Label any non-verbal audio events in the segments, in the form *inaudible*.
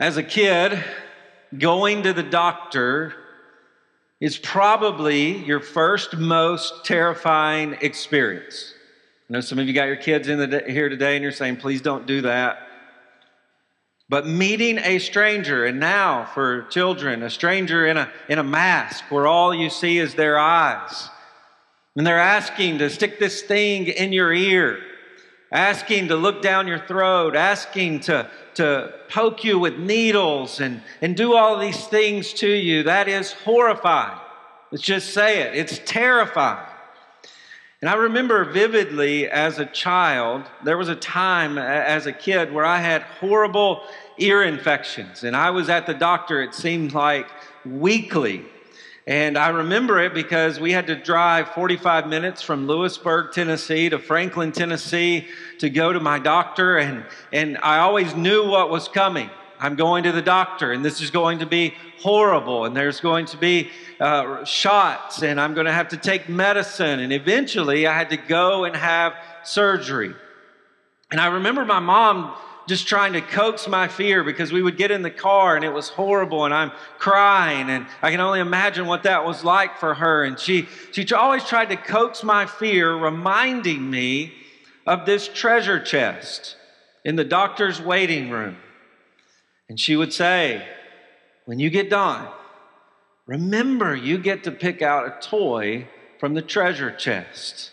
As a kid, going to the doctor is probably your first most terrifying experience. I know some of you got your kids in the, here today and you're saying, please don't do that. But meeting a stranger, and now for children, a stranger in a, in a mask where all you see is their eyes. And they're asking to stick this thing in your ear, asking to look down your throat, asking to, to poke you with needles and, and do all these things to you. That is horrifying. Let's just say it. It's terrifying. And I remember vividly as a child, there was a time as a kid where I had horrible ear infections. And I was at the doctor, it seemed like weekly. And I remember it because we had to drive 45 minutes from Lewisburg, Tennessee to Franklin, Tennessee to go to my doctor. And, and I always knew what was coming. I'm going to the doctor, and this is going to be horrible, and there's going to be uh, shots, and I'm going to have to take medicine. And eventually, I had to go and have surgery. And I remember my mom just trying to coax my fear because we would get in the car and it was horrible and I'm crying and I can only imagine what that was like for her and she she always tried to coax my fear reminding me of this treasure chest in the doctor's waiting room and she would say, When you get done, remember you get to pick out a toy from the treasure chest.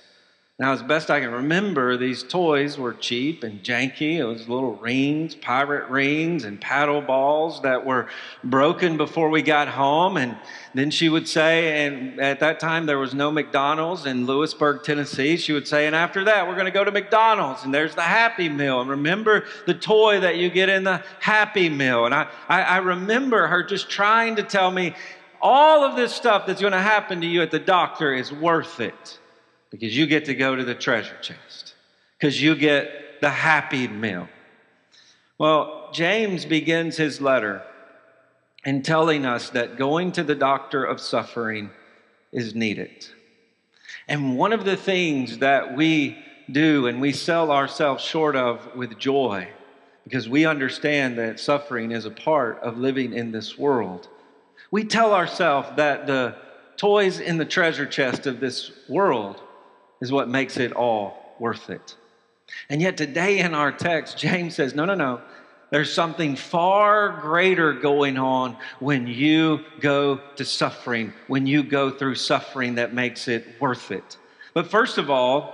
Now, as best I can remember, these toys were cheap and janky. It was little rings, pirate rings, and paddle balls that were broken before we got home. And then she would say, and at that time there was no McDonald's in Lewisburg, Tennessee. She would say, and after that, we're going to go to McDonald's, and there's the Happy Meal. And remember the toy that you get in the Happy Meal. And I, I, I remember her just trying to tell me all of this stuff that's going to happen to you at the doctor is worth it because you get to go to the treasure chest, because you get the happy meal. Well, James begins his letter in telling us that going to the doctor of suffering is needed. And one of the things that we do and we sell ourselves short of with joy, because we understand that suffering is a part of living in this world, we tell ourselves that the toys in the treasure chest of this world is what makes it all worth it. And yet, today in our text, James says, no, no, no. There's something far greater going on when you go to suffering, when you go through suffering that makes it worth it. But first of all,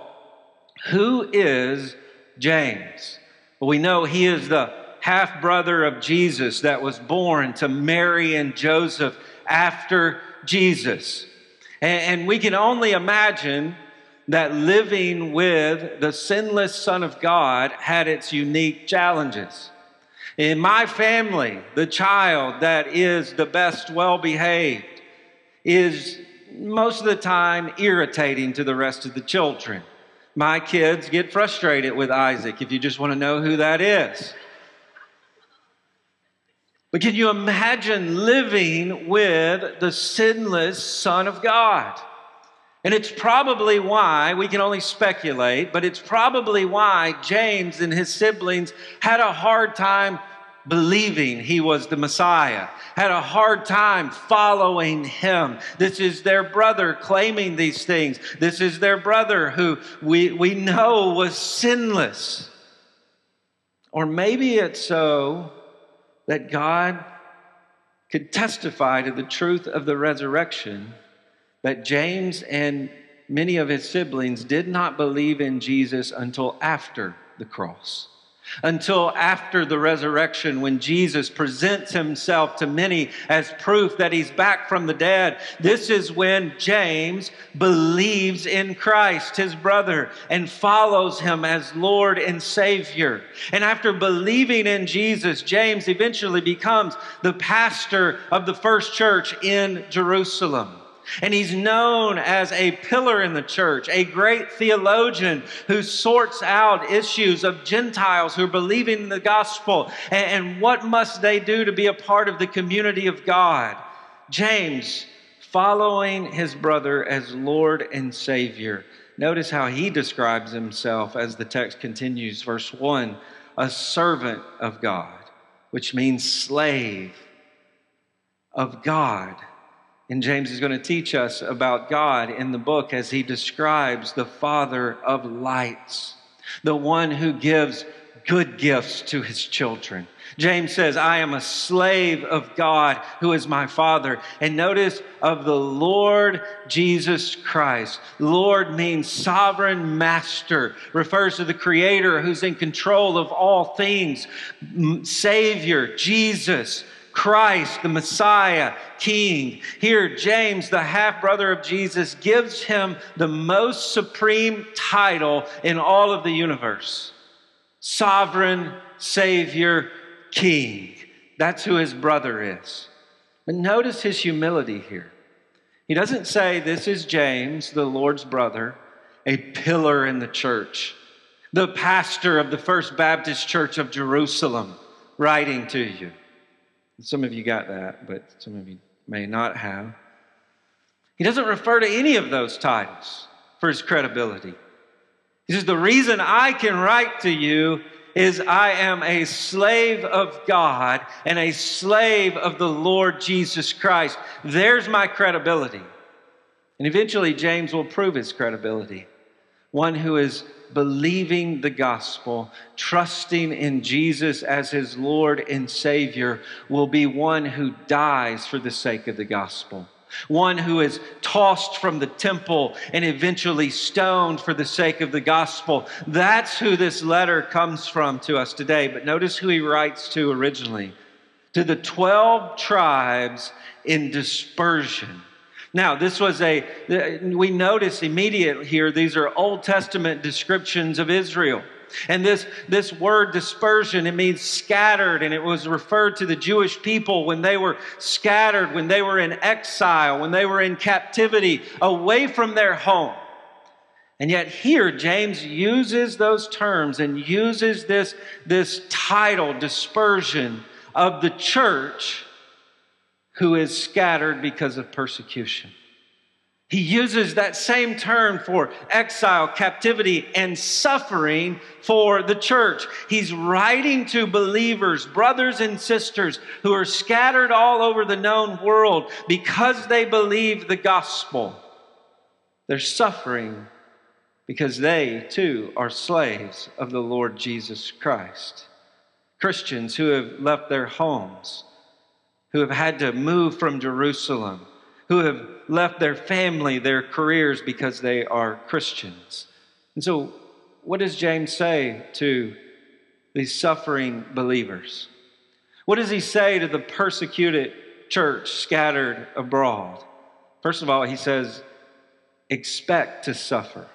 who is James? Well, we know he is the half brother of Jesus that was born to Mary and Joseph after Jesus. And, we can only imagine that living with the sinless Son of God had its unique challenges. In my family, the child that is the best well behaved is most of the time irritating to the rest of the children. My kids get frustrated with Isaac, if you just want to know who that is. But can you imagine living with the sinless Son of God? And it's probably why, we can only speculate, but it's probably why James and his siblings had a hard time believing he was the Messiah, had a hard time following him. This is their brother claiming these things. This is their brother who we, we know was sinless. Or maybe it's so that God could testify to the truth of the resurrection that James and many of his siblings did not believe in Jesus until after the cross. Until after the resurrection, when Jesus presents himself to many as proof that he's back from the dead, this is when James believes in Christ, his brother, and follows him as Lord and Savior. And after believing in Jesus, James eventually becomes the pastor of the first church in Jerusalem. And he's known as a pillar in the church, a great theologian who sorts out issues of Gentiles who are believing in the gospel and, what must they do to be a part of the community of God. James, following his brother as Lord and Savior. Notice how he describes himself as the text continues, verse 1 a servant of God. which means slave of God. And James is going to teach us about God in the book as he describes the Father of lights, the one who gives good gifts to his children. James says, I am a slave of God who is my Father. And notice of the Lord Jesus Christ. Lord means sovereign master, refers to the Creator who's in control of all things. Savior, Jesus, Christ, the Messiah, King. Here, James, the half brother of Jesus, gives him the most supreme title in all of the universe Sovereign Savior, King. That's who his brother is. But notice his humility here. He doesn't say, This is James, the Lord's brother, a pillar in the church, the pastor of the First Baptist Church of Jerusalem, writing to you. Some of you got that, but some of you may not have. He doesn't refer to any of those titles for his credibility. He says, The reason I can write to you is I am a slave of God and a slave of the Lord Jesus Christ. There's my credibility. And eventually, James will prove his credibility. One who is believing the gospel, trusting in Jesus as his Lord and Savior, will be one who dies for the sake of the gospel. One who is tossed from the temple and eventually stoned for the sake of the gospel. That's who this letter comes from to us today. But notice who he writes to originally to the 12 tribes in dispersion now, this was a, we notice immediately here, these are Old Testament descriptions of Israel. And this, this word dispersion, it means scattered, and it was referred to the Jewish people when they were scattered, when they were in exile, when they were in captivity, away from their home. And yet, here, James uses those terms and uses this, this title, dispersion, of the church who is scattered because of persecution. He uses that same term for exile, captivity, and suffering for the church. He's writing to believers, brothers and sisters who are scattered all over the known world because they believe the gospel. They're suffering because they too are slaves of the Lord Jesus Christ. Christians who have left their homes who have had to move from Jerusalem, who have left their family, their careers because they are Christians. And so, what does James say to these suffering believers? What does he say to the persecuted church scattered abroad? First of all, he says, expect to suffer.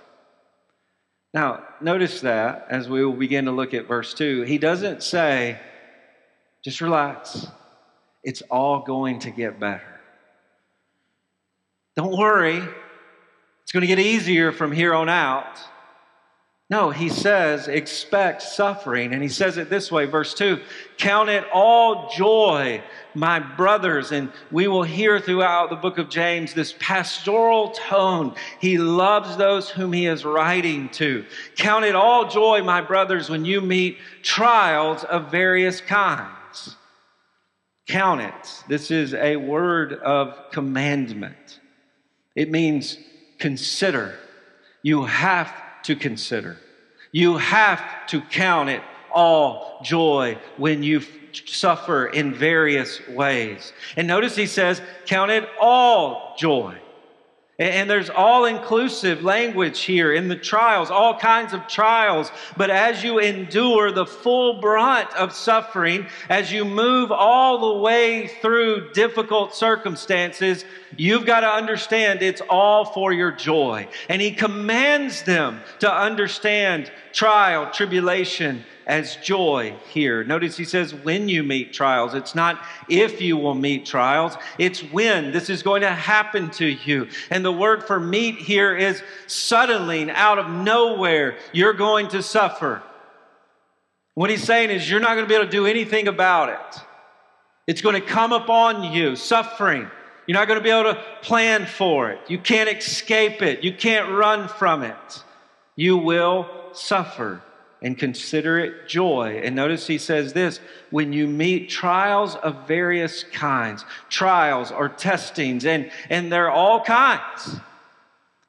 Now, notice that as we will begin to look at verse 2, he doesn't say, just relax, it's all going to get better. Don't worry, it's going to get easier from here on out. No, he says, expect suffering. And he says it this way, verse 2 Count it all joy, my brothers. And we will hear throughout the book of James this pastoral tone. He loves those whom he is writing to. Count it all joy, my brothers, when you meet trials of various kinds Count it. This is a word of commandment. It means consider. You have to consider. You have to count it all joy when you suffer in various ways. And notice he says, count it all joy. And there's all inclusive language here in the trials, all kinds of trials. But as you endure the full brunt of suffering, as you move all the way through difficult circumstances, you've got to understand it's all for your joy. And he commands them to understand trial, tribulation, as joy here. Notice he says, when you meet trials. It's not if you will meet trials, it's when. This is going to happen to you. And the word for meet here is suddenly, out of nowhere, you're going to suffer. What he's saying is, you're not going to be able to do anything about it. It's going to come upon you, suffering. You're not going to be able to plan for it. You can't escape it. You can't run from it. You will suffer. And consider it joy. And notice he says this when you meet trials of various kinds, trials or testings, and, and they're all kinds.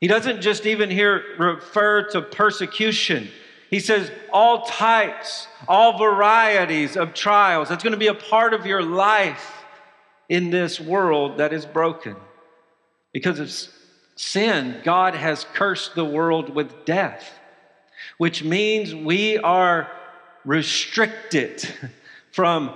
He doesn't just even here refer to persecution. He says all types, all varieties of trials. That's going to be a part of your life in this world that is broken. Because of sin, God has cursed the world with death which means we are restricted *laughs* from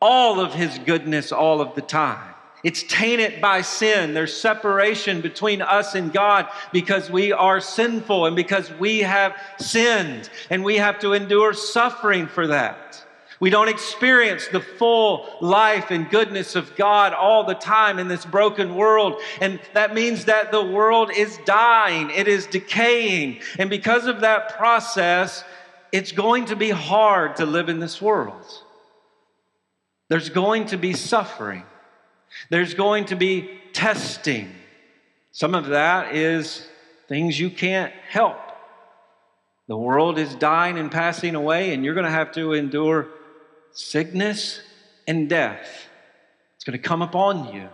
all of His goodness all of the time. It's tainted by sin. There's separation between us and God because we are sinful and because we have sinned, and we have to endure suffering for that. We don't experience the full life and goodness of God all the time in this broken world. And that means that the world is dying, it is decaying. And because of that process, it's going to be hard to live in this world. There's going to be suffering, there's going to be testing. Some of that is things you can't help. The world is dying and passing away, and you're going to have to endure sickness and death. It's going to come upon you.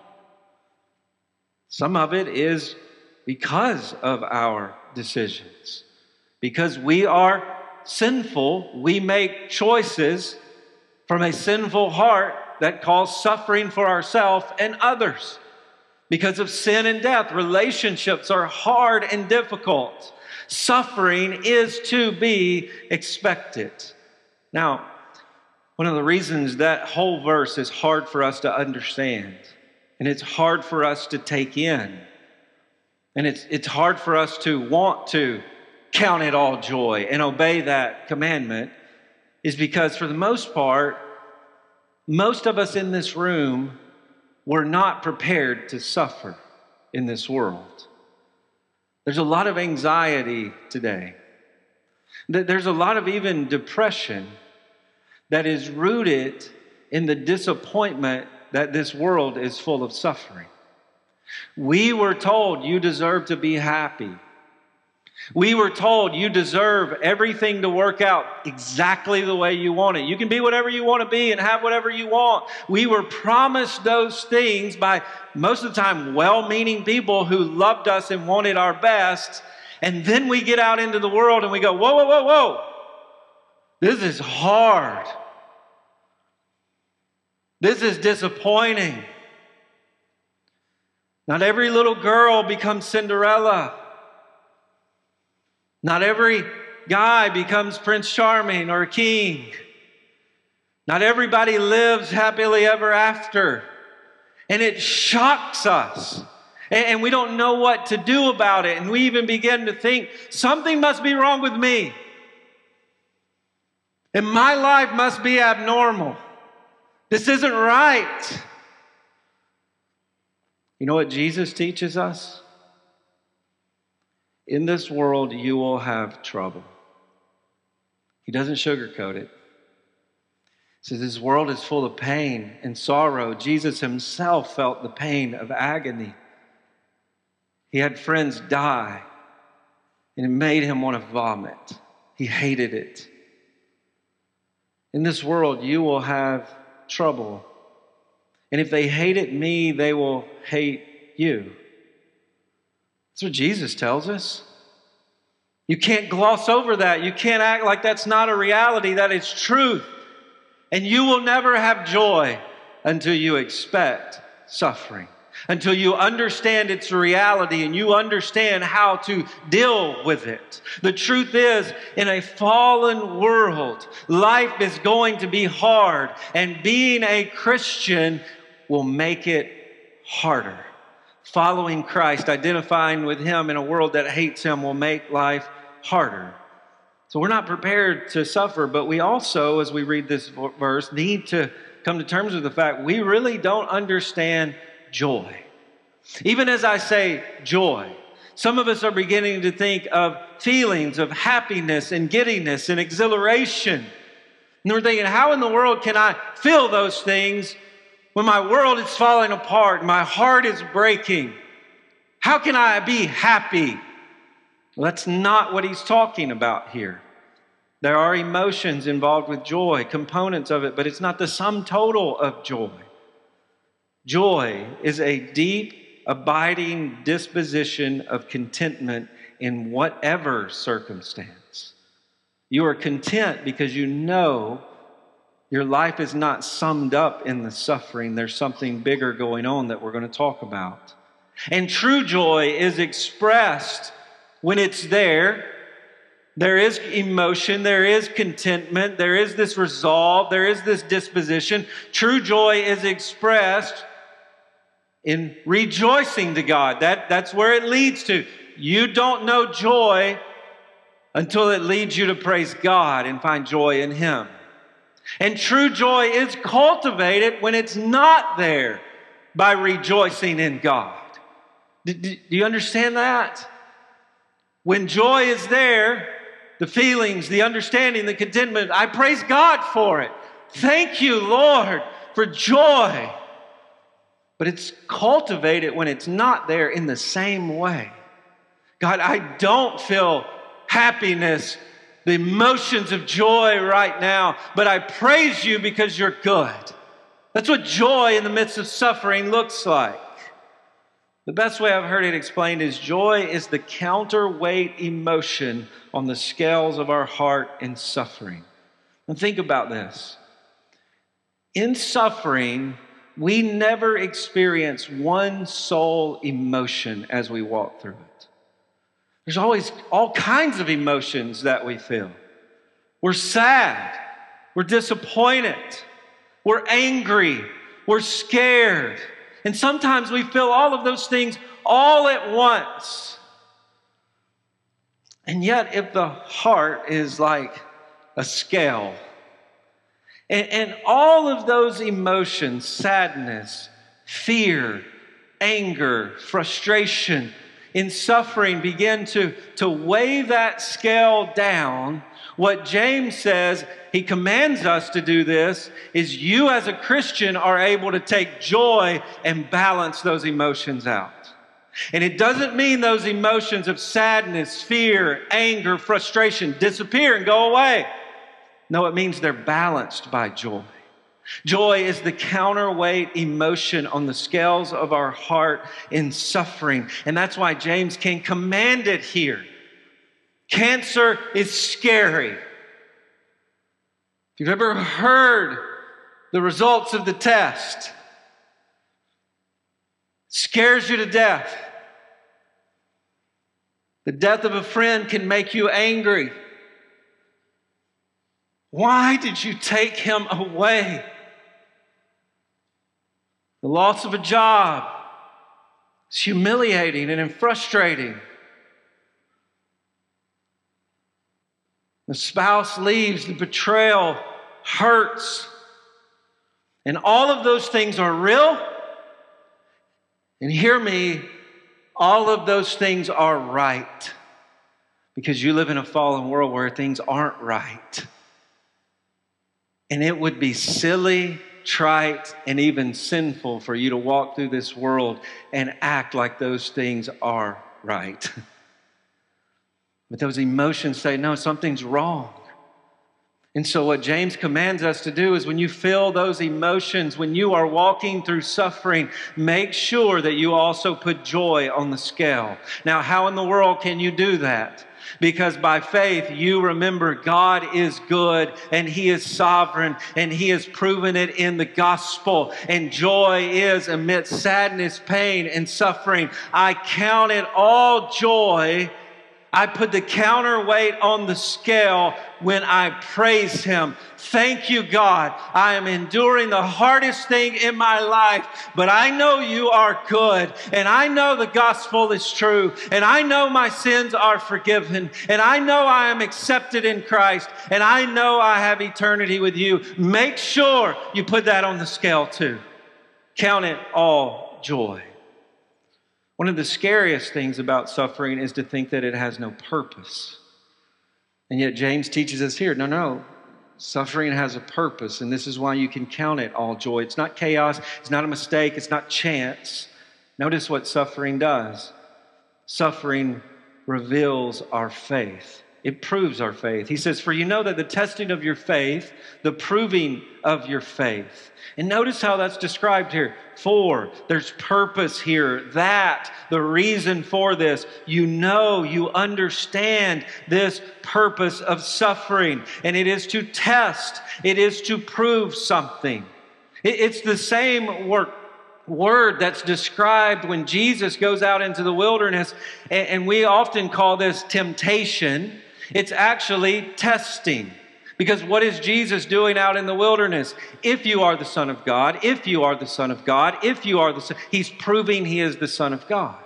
Some of it is because of our decisions. Because we are sinful, we make choices from a sinful heart that cause suffering for ourselves and others. Because of sin and death, relationships are hard and difficult. Suffering is to be expected. Now, one of the reasons that whole verse is hard for us to understand, and it's hard for us to take in, and it's, it's hard for us to want to count it all joy and obey that commandment, is because for the most part, most of us in this room were not prepared to suffer in this world. There's a lot of anxiety today. There's a lot of even depression that is rooted in the disappointment that this world is full of suffering. We were told you deserve to be happy. We were told you deserve everything to work out exactly the way you want it. You can be whatever you want to be and have whatever you want. We were promised those things by most of the time well meaning people who loved us and wanted our best. And then we get out into the world and we go, whoa, whoa, whoa, whoa. This is hard. This is disappointing. Not every little girl becomes Cinderella. Not every guy becomes Prince Charming or king. Not everybody lives happily ever after. And it shocks us. And we don't know what to do about it. And we even begin to think something must be wrong with me. And my life must be abnormal. This isn't right. You know what Jesus teaches us? In this world, you will have trouble. He doesn't sugarcoat it. He says, This world is full of pain and sorrow. Jesus himself felt the pain of agony. He had friends die, and it made him want to vomit. He hated it. In this world, you will have trouble. And if they hated me, they will hate you. That's what Jesus tells us. You can't gloss over that. You can't act like that's not a reality, that is truth. And you will never have joy until you expect suffering until you understand its reality and you understand how to deal with it. The truth is, in a fallen world, life is going to be hard, and being a Christian will make it harder. Following Christ, identifying with Him in a world that hates Him, will make life harder. So we're not prepared to suffer, but we also, as we read this verse, need to come to terms with the fact we really don't understand joy. Even as I say joy, some of us are beginning to think of feelings of happiness and giddiness and exhilaration. And we're thinking, how in the world can I feel those things when my world is falling apart, my heart is breaking? How can I be happy? Well, that's not what he's talking about here. There are emotions involved with joy, components of it, but it's not the sum total of joy. Joy is a deep, abiding disposition of contentment in whatever circumstance. You are content because you know your life is not summed up in the suffering. There's something bigger going on that we're going to talk about. And true joy is expressed when it's there there is emotion, there is contentment, there is this resolve, there is this disposition. True joy is expressed in rejoicing to God. That, that's where it leads to. You don't know joy until it leads you to praise God and find joy in Him. And true joy is cultivated when it's not there by rejoicing in God. Do, do you understand that? When joy is there, the feelings, the understanding, the contentment. I praise God for it. Thank you, Lord, for joy. But it's cultivated when it's not there in the same way. God, I don't feel happiness, the emotions of joy right now, but I praise you because you're good. That's what joy in the midst of suffering looks like. The best way I've heard it explained is joy is the counterweight emotion on the scales of our heart in suffering. And think about this. In suffering, we never experience one sole emotion as we walk through it. There's always all kinds of emotions that we feel. We're sad, we're disappointed, we're angry, we're scared. And sometimes we feel all of those things all at once. And yet, if the heart is like a scale, and, and all of those emotions sadness, fear, anger, frustration, in suffering begin to, to weigh that scale down, what James says, he commands us to do this, is you as a Christian are able to take joy and balance those emotions out. And it doesn't mean those emotions of sadness, fear, anger, frustration disappear and go away. No, it means they're balanced by joy. Joy is the counterweight emotion on the scales of our heart in suffering. And that's why James can command it here. Cancer is scary. If you've ever heard the results of the test, scares you to death. The death of a friend can make you angry. Why did you take him away? The loss of a job is humiliating and frustrating. The spouse leaves, the betrayal hurts. And all of those things are real. And hear me, all of those things are right. Because you live in a fallen world where things aren't right. And it would be silly trite, and even sinful for you to walk through this world and act like those things are right. *laughs* but those emotions say, no, something's wrong. And so, what James commands us to do is when you feel those emotions, when you are walking through suffering, make sure that you also put joy on the scale. Now, how in the world can you do that? Because by faith, you remember God is good and He is sovereign and He has proven it in the gospel. And joy is amidst sadness, pain, and suffering. I count it all joy I put the counterweight on the scale when I praise Him. Thank you, God. I am enduring the hardest thing in my life, but I know you are good, and I know the gospel is true, and I know my sins are forgiven, and I know I am accepted in Christ, and I know I have eternity with you. Make sure you put that on the scale too. Count it all joy. One of the scariest things about suffering is to think that it has no purpose. And yet, James teaches us here no, no, suffering has a purpose, and this is why you can count it all joy. It's not chaos, it's not a mistake, it's not chance. Notice what suffering does suffering reveals our faith it proves our faith. He says, For you know that the testing of your faith, the proving of your faith. And notice how that's described here. For, there's purpose here. That, the reason for this. You know, you understand this purpose of suffering. And it is to test, it is to prove something. It's the same work word that's described when Jesus goes out into the wilderness, and, we often call this temptation. It's actually testing. Because what is Jesus doing out in the wilderness? If you are the Son of God, if you are the Son of God, if you are the Son, He's proving He is the Son of God.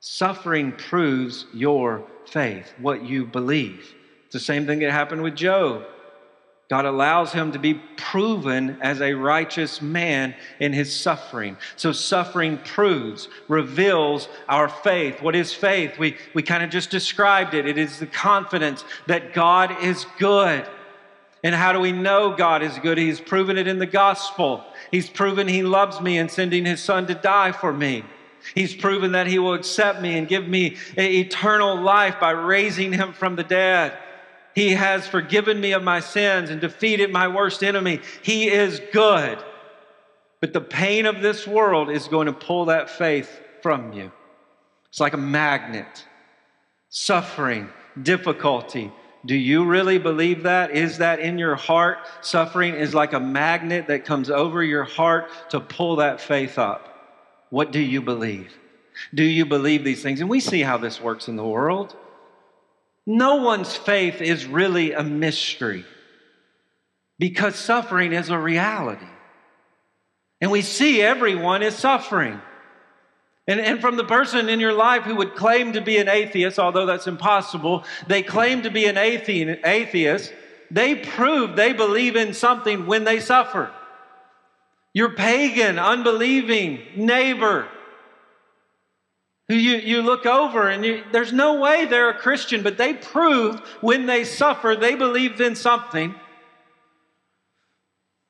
Suffering proves your faith, what you believe. It's the same thing that happened with Job. God allows him to be proven as a righteous man in his suffering. So, suffering proves, reveals our faith. What is faith? We, we kind of just described it. It is the confidence that God is good. And how do we know God is good? He's proven it in the gospel. He's proven He loves me in sending His Son to die for me. He's proven that He will accept me and give me eternal life by raising Him from the dead. He has forgiven me of my sins and defeated my worst enemy. He is good. But the pain of this world is going to pull that faith from you. It's like a magnet. Suffering, difficulty. Do you really believe that? Is that in your heart? Suffering is like a magnet that comes over your heart to pull that faith up. What do you believe? Do you believe these things? And we see how this works in the world. No one's faith is really a mystery because suffering is a reality. And we see everyone is suffering. And, and from the person in your life who would claim to be an atheist, although that's impossible, they claim to be an atheist, they prove they believe in something when they suffer. Your pagan, unbelieving neighbor who you, you look over and you, there's no way they're a Christian, but they prove when they suffer, they believed in something.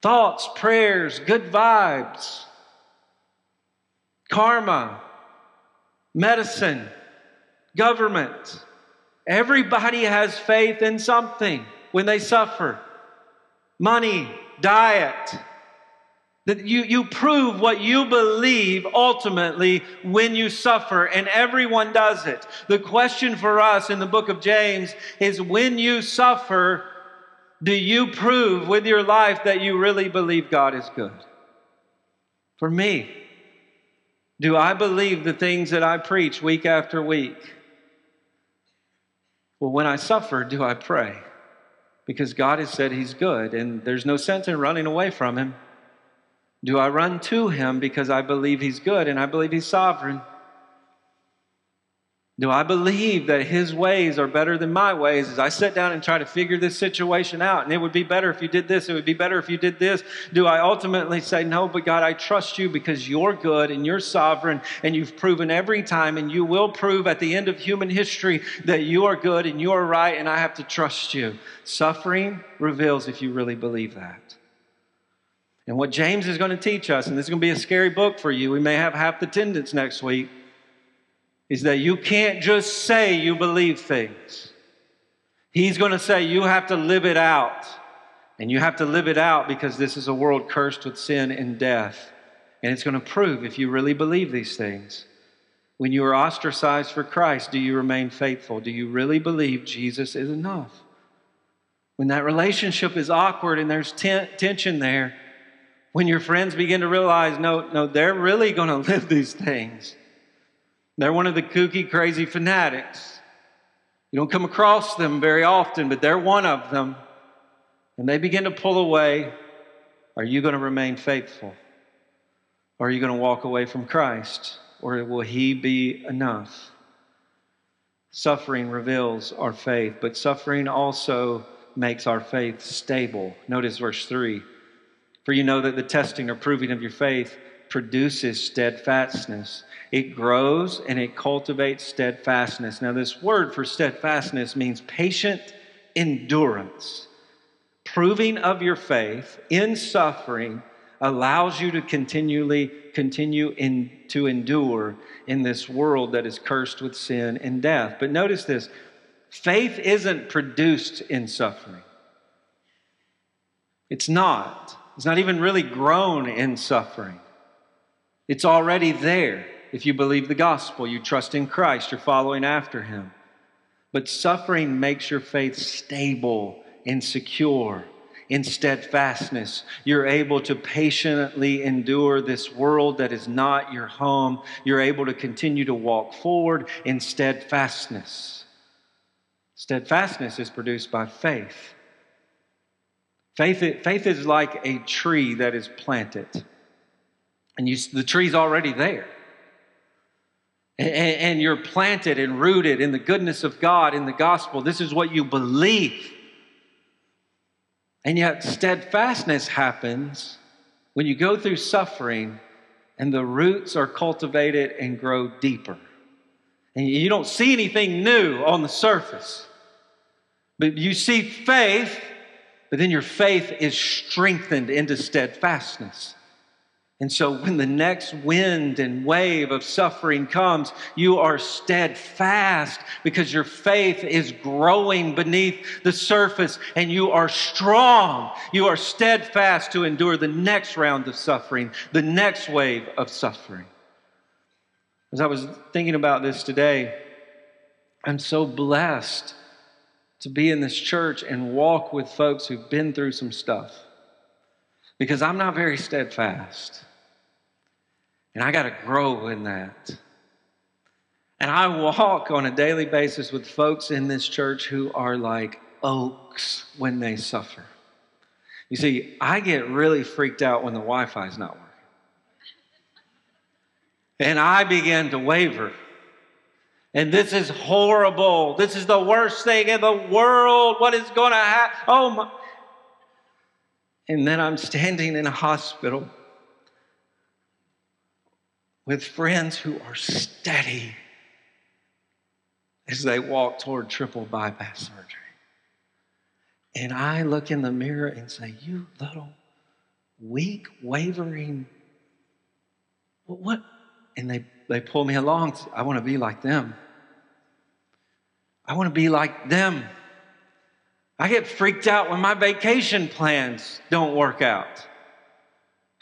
Thoughts, prayers, good vibes, karma, medicine, government. Everybody has faith in something when they suffer. Money, diet, that you, you prove what you believe ultimately when you suffer, and everyone does it. The question for us in the book of James is when you suffer, do you prove with your life that you really believe God is good? For me, do I believe the things that I preach week after week? Well, when I suffer, do I pray? Because God has said He's good, and there's no sense in running away from Him. Do I run to him because I believe he's good and I believe he's sovereign? Do I believe that his ways are better than my ways as I sit down and try to figure this situation out? And it would be better if you did this, it would be better if you did this. Do I ultimately say, No, but God, I trust you because you're good and you're sovereign and you've proven every time and you will prove at the end of human history that you are good and you are right and I have to trust you? Suffering reveals if you really believe that. And what James is going to teach us, and this is going to be a scary book for you, we may have half the attendance next week, is that you can't just say you believe things. He's going to say you have to live it out. And you have to live it out because this is a world cursed with sin and death. And it's going to prove if you really believe these things. When you are ostracized for Christ, do you remain faithful? Do you really believe Jesus is enough? When that relationship is awkward and there's ten- tension there, when your friends begin to realize, no, no, they're really going to *laughs* live these things. They're one of the kooky, crazy fanatics. You don't come across them very often, but they're one of them. And they begin to pull away. Are you going to remain faithful? Or are you going to walk away from Christ? Or will He be enough? Suffering reveals our faith, but suffering also makes our faith stable. Notice verse 3. For you know that the testing or proving of your faith produces steadfastness. It grows and it cultivates steadfastness. Now, this word for steadfastness means patient endurance. Proving of your faith in suffering allows you to continually continue in, to endure in this world that is cursed with sin and death. But notice this Faith isn't produced in suffering. It's not. It's not even really grown in suffering. It's already there. If you believe the gospel, you trust in Christ, you're following after him. But suffering makes your faith stable and secure in steadfastness. You're able to patiently endure this world that is not your home. You're able to continue to walk forward in steadfastness. Steadfastness is produced by faith. Faith, faith is like a tree that is planted, and you, the tree's already there. And, and you're planted and rooted in the goodness of God, in the gospel. This is what you believe. And yet, steadfastness happens when you go through suffering and the roots are cultivated and grow deeper. And you don't see anything new on the surface, but you see faith, but then your faith is strengthened into steadfastness. And so when the next wind and wave of suffering comes, you are steadfast because your faith is growing beneath the surface and you are strong. You are steadfast to endure the next round of suffering, the next wave of suffering. As I was thinking about this today, I'm so blessed to be in this church and walk with folks who've been through some stuff because I'm not very steadfast. And I got to grow in that. And I walk on a daily basis with folks in this church who are like oaks when they suffer. You see, I get really freaked out when the Wi Fi is not working. And I begin to waver. And this is horrible. This is the worst thing in the world. What is going to happen? Oh my. And then I'm standing in a hospital with friends who are steady as they walk toward triple bypass surgery. And I look in the mirror and say, You little weak, wavering, what? And they, they pull me along. I want to be like them. I want to be like them. I get freaked out when my vacation plans don't work out.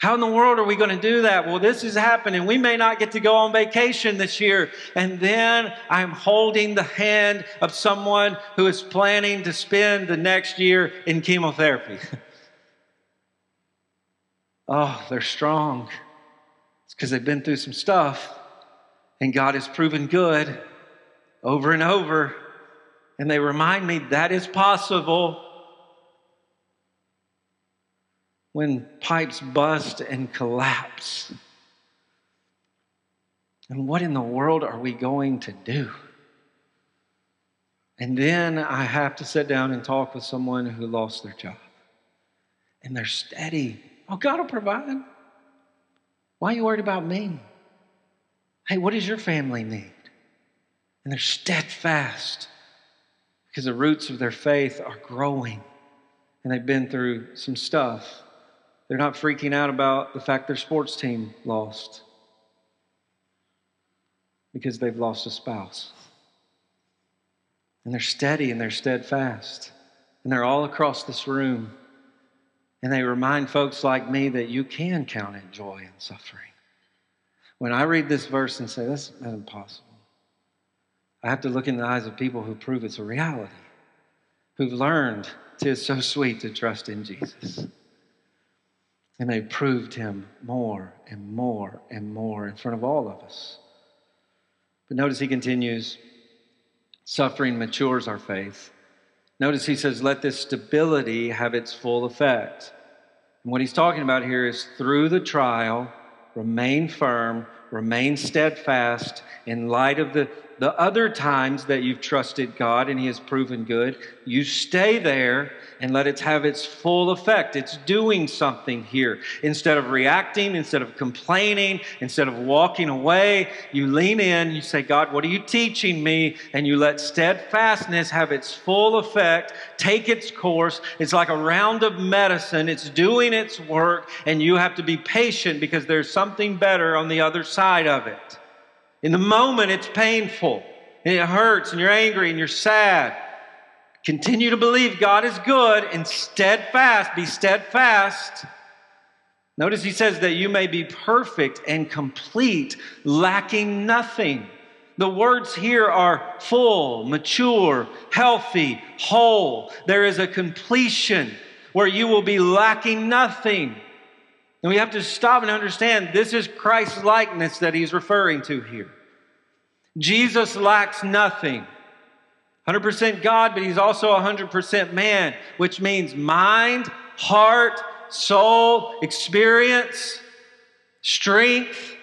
How in the world are we going to do that? Well, this is happening. We may not get to go on vacation this year. And then I'm holding the hand of someone who is planning to spend the next year in chemotherapy. *laughs* oh, they're strong. It's because they've been through some stuff. And God has proven good over and over. And they remind me that is possible. when pipes bust and collapse. And what in the world are we going to do? And then I have to sit down and talk with someone who lost their job. And they're steady. Oh, God will provide. Why are you worried about me? Hey, what does your family need? And they're steadfast because the roots of their faith are growing and they've been through some stuff. They're not freaking out about the fact their sports team lost because they've lost a spouse. And they're steady and they're steadfast. And they're all across this room. And they remind folks like me that you can count in joy and suffering. When I read this verse and say, that's impossible, I have to look in the eyes of people who prove it's a reality, who've learned tis so sweet to trust in Jesus. And they proved him more and more and more in front of all of us. But notice he continues suffering matures our faith. Notice he says, let this stability have its full effect. And what he's talking about here is through the trial, remain firm, remain steadfast in light of the the other times that you've trusted God and He has proven good, you stay there and let it have its full effect. It's doing something here. Instead of reacting, instead of complaining, instead of walking away, you lean in, you say, God, what are you teaching me? And you let steadfastness have its full effect, take its course. It's like a round of medicine, it's doing its work, and you have to be patient because there's something better on the other side of it. In the moment, it's painful. and it hurts and you're angry and you're sad, continue to believe God is good and steadfast. Be steadfast. Notice he says that you may be perfect and complete, lacking nothing. The words here are full, mature, healthy, whole. There is a completion where you will be lacking nothing. And we have to stop and understand this is Christ's likeness that he's referring to here. Jesus lacks nothing. 100% God, but he's also 100% man, which means mind, heart, soul, experience, strength.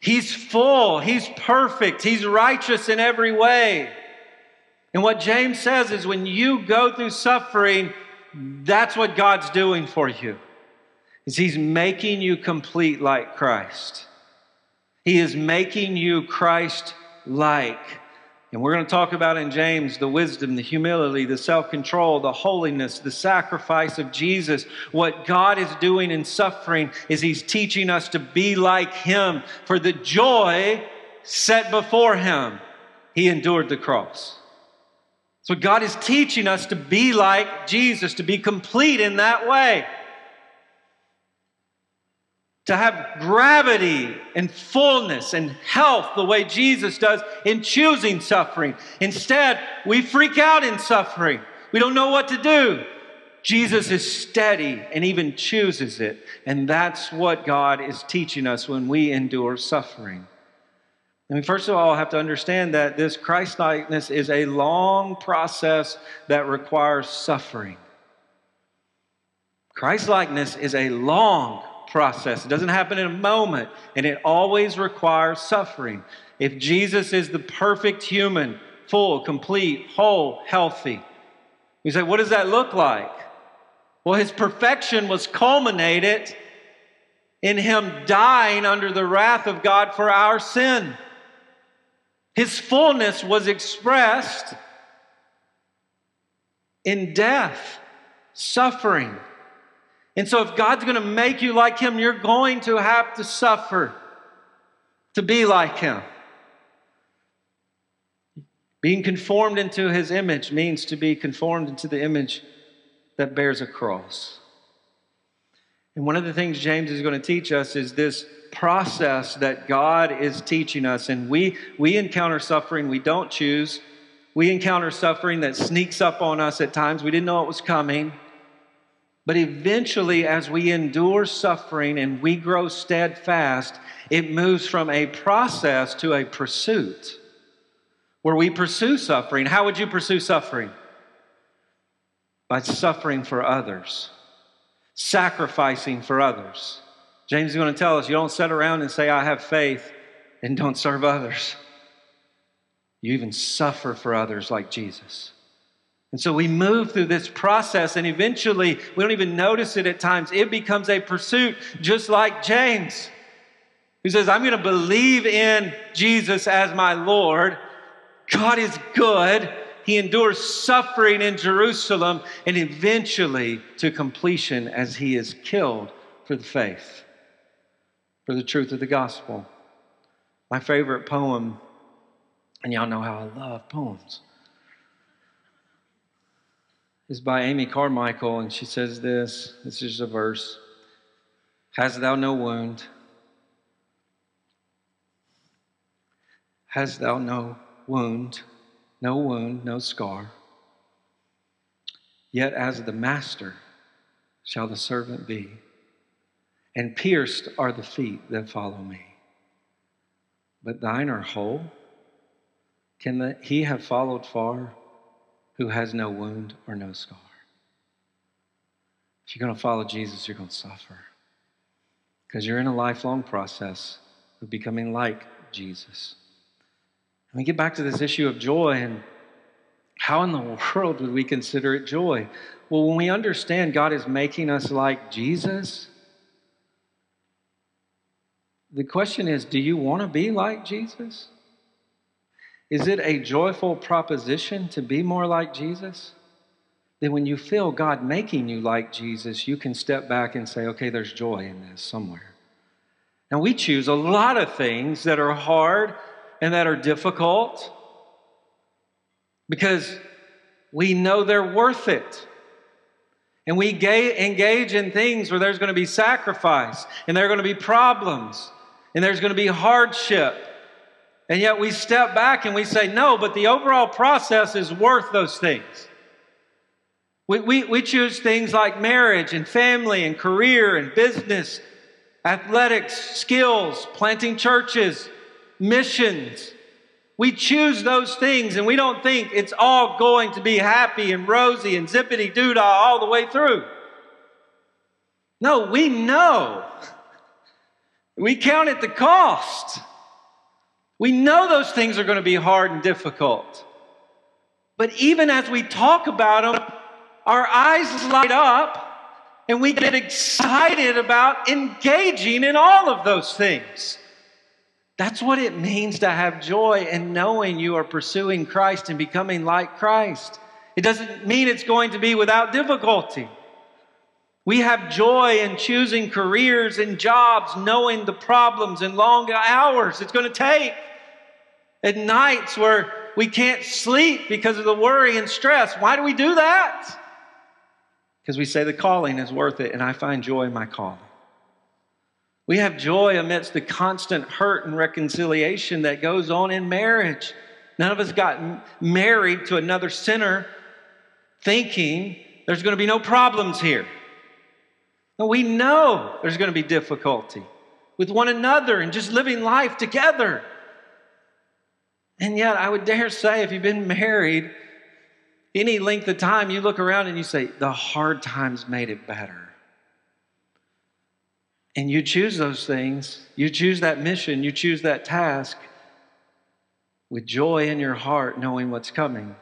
He's full, he's perfect, he's righteous in every way. And what James says is when you go through suffering, that's what God's doing for you. Is he's making you complete like Christ. He is making you Christ like. And we're going to talk about in James the wisdom, the humility, the self control, the holiness, the sacrifice of Jesus. What God is doing in suffering is He's teaching us to be like Him. For the joy set before Him, He endured the cross. So God is teaching us to be like Jesus, to be complete in that way to have gravity and fullness and health the way Jesus does in choosing suffering. Instead, we freak out in suffering. We don't know what to do. Jesus is steady and even chooses it. And that's what God is teaching us when we endure suffering. I mean, first of all, I have to understand that this Christ likeness is a long process that requires suffering. Christ likeness is a long process. It doesn't happen in a moment, and it always requires suffering. If Jesus is the perfect human, full, complete, whole, healthy, you say, what does that look like? Well, his perfection was culminated in him dying under the wrath of God for our sin. His fullness was expressed in death, suffering. And so, if God's going to make you like Him, you're going to have to suffer to be like Him. Being conformed into His image means to be conformed into the image that bears a cross. And one of the things James is going to teach us is this process that God is teaching us. And we, we encounter suffering we don't choose. We encounter suffering that sneaks up on us at times. We didn't know it was coming. But eventually, as we endure suffering and we grow steadfast, it moves from a process to a pursuit where we pursue suffering. How would you pursue suffering? By suffering for others, sacrificing for others. James is going to tell us you don't sit around and say, I have faith, and don't serve others. You even suffer for others like Jesus. And so we move through this process, and eventually, we don't even notice it at times. It becomes a pursuit, just like James, who says, I'm going to believe in Jesus as my Lord. God is good. He endures suffering in Jerusalem, and eventually to completion as he is killed for the faith, for the truth of the gospel. My favorite poem, and y'all know how I love poems is by Amy Carmichael, and she says this this is a verse Hast thou no wound? Hast thou no wound, no wound, no scar? Yet as the master shall the servant be, and pierced are the feet that follow me. But thine are whole. Can the, he have followed far? Who has no wound or no scar. If you're going to follow Jesus, you're going to suffer because you're in a lifelong process of becoming like Jesus. And we get back to this issue of joy and how in the world would we consider it joy? Well, when we understand God is making us like Jesus, the question is do you want to be like Jesus? Is it a joyful proposition to be more like Jesus? Then, when you feel God making you like Jesus, you can step back and say, okay, there's joy in this somewhere. And we choose a lot of things that are hard and that are difficult. because we know they're worth it. And we engage in things where there's going to be sacrifice, and there are going to be problems, and there's going to be hardship. And yet we step back and we say, no, but the overall process is worth those things. We, we, we choose things like marriage and family and career and business, athletics, skills, planting churches, missions. We choose those things and we don't think it's all going to be happy and rosy and zippity doo dah all the way through. No, we know. *laughs* We count the cost. We know those things are going to be hard and difficult. But even as we talk about them, our eyes light up and we get excited about engaging in all of those things. That's what it means to have joy in knowing you are pursuing Christ and becoming like Christ. It doesn't mean it's going to be without difficulty. We have joy in choosing careers and jobs, knowing the problems and long hours it's going to take. At nights where we can't sleep because of the worry and stress. Why do we do that? Because we say the calling is worth it, and I find joy in my calling. We have joy amidst the constant hurt and reconciliation that goes on in marriage. None of us got married to another sinner thinking there's going to be no problems here. We know there's going to be difficulty with one another and just living life together. And yet, I would dare say, if you've been married any length of time, you look around and you say, the hard times made it better. And you choose those things, you choose that mission, you choose that task with joy in your heart, knowing what's coming.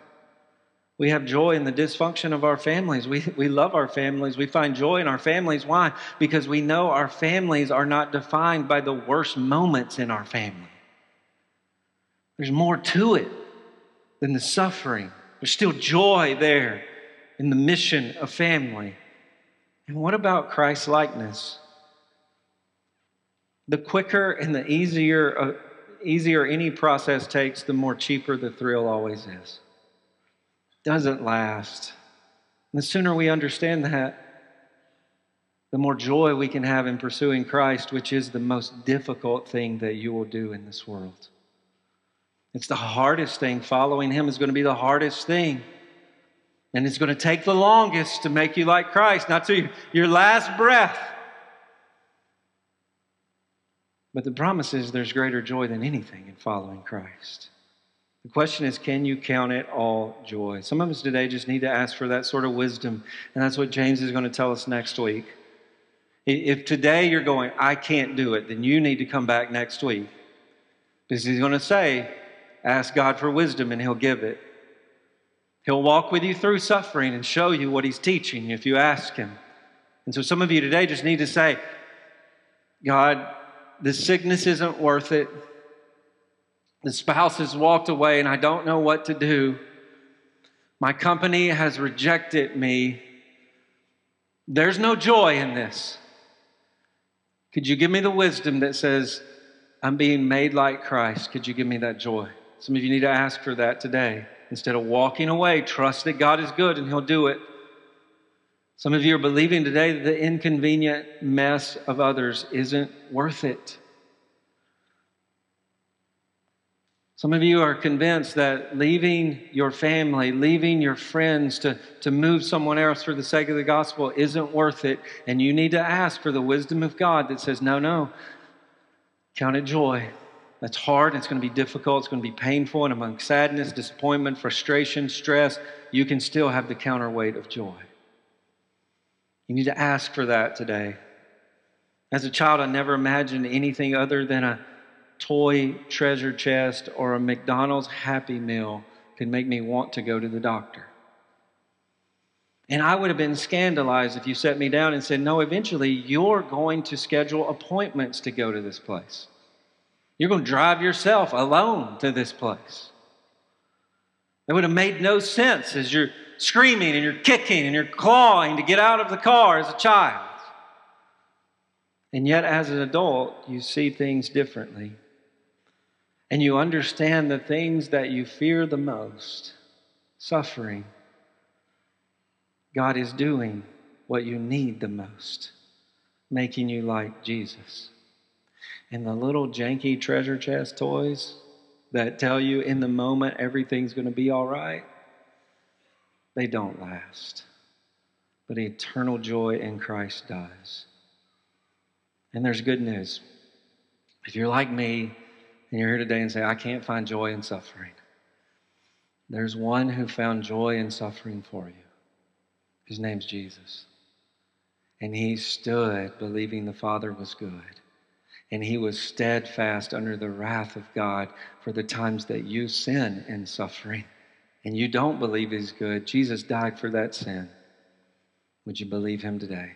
We have joy in the dysfunction of our families. We, we love our families. We find joy in our families. Why? Because we know our families are not defined by the worst moments in our family. There's more to it than the suffering. There's still joy there in the mission of family. And what about Christ likeness? The quicker and the easier, uh, easier any process takes, the more cheaper the thrill always is. Doesn't last. And the sooner we understand that, the more joy we can have in pursuing Christ, which is the most difficult thing that you will do in this world. It's the hardest thing. Following Him is going to be the hardest thing. And it's going to take the longest to make you like Christ, not to your last breath. But the promise is there's greater joy than anything in following Christ. The question is, can you count it all joy? Some of us today just need to ask for that sort of wisdom, and that's what James is going to tell us next week. If today you're going, I can't do it, then you need to come back next week. Because he's going to say, Ask God for wisdom and He'll give it. He'll walk with you through suffering and show you what He's teaching if you ask Him. And so some of you today just need to say, God, the sickness isn't worth it. The spouse has walked away and I don't know what to do. My company has rejected me. There's no joy in this. Could you give me the wisdom that says, I'm being made like Christ? Could you give me that joy? Some of you need to ask for that today. Instead of walking away, trust that God is good and He'll do it. Some of you are believing today that the inconvenient mess of others isn't worth it. Some of you are convinced that leaving your family, leaving your friends to, to move someone else for the sake of the gospel isn't worth it. And you need to ask for the wisdom of God that says, no, no, count it joy. That's hard. It's going to be difficult. It's going to be painful. And among sadness, disappointment, frustration, stress, you can still have the counterweight of joy. You need to ask for that today. As a child, I never imagined anything other than a toy treasure chest or a McDonald's Happy Meal could make me want to go to the doctor. And I would have been scandalized if you set me down and said, No, eventually you're going to schedule appointments to go to this place. You're going to drive yourself alone to this place. It would have made no sense as you're screaming and you're kicking and you're clawing to get out of the car as a child. And yet, as an adult, you see things differently. And you understand the things that you fear the most suffering, God is doing what you need the most, making you like Jesus. And the little janky treasure chest toys that tell you in the moment everything's going to be all right, they don't last. But eternal joy in Christ does. And there's good news. If you're like me and you're here today and say, I can't find joy in suffering, there's one who found joy in suffering for you. His name's Jesus. And he stood believing the Father was good. And he was steadfast under the wrath of God for the times that you sin in suffering and you don't believe he's good. Jesus died for that sin. Would you believe him today?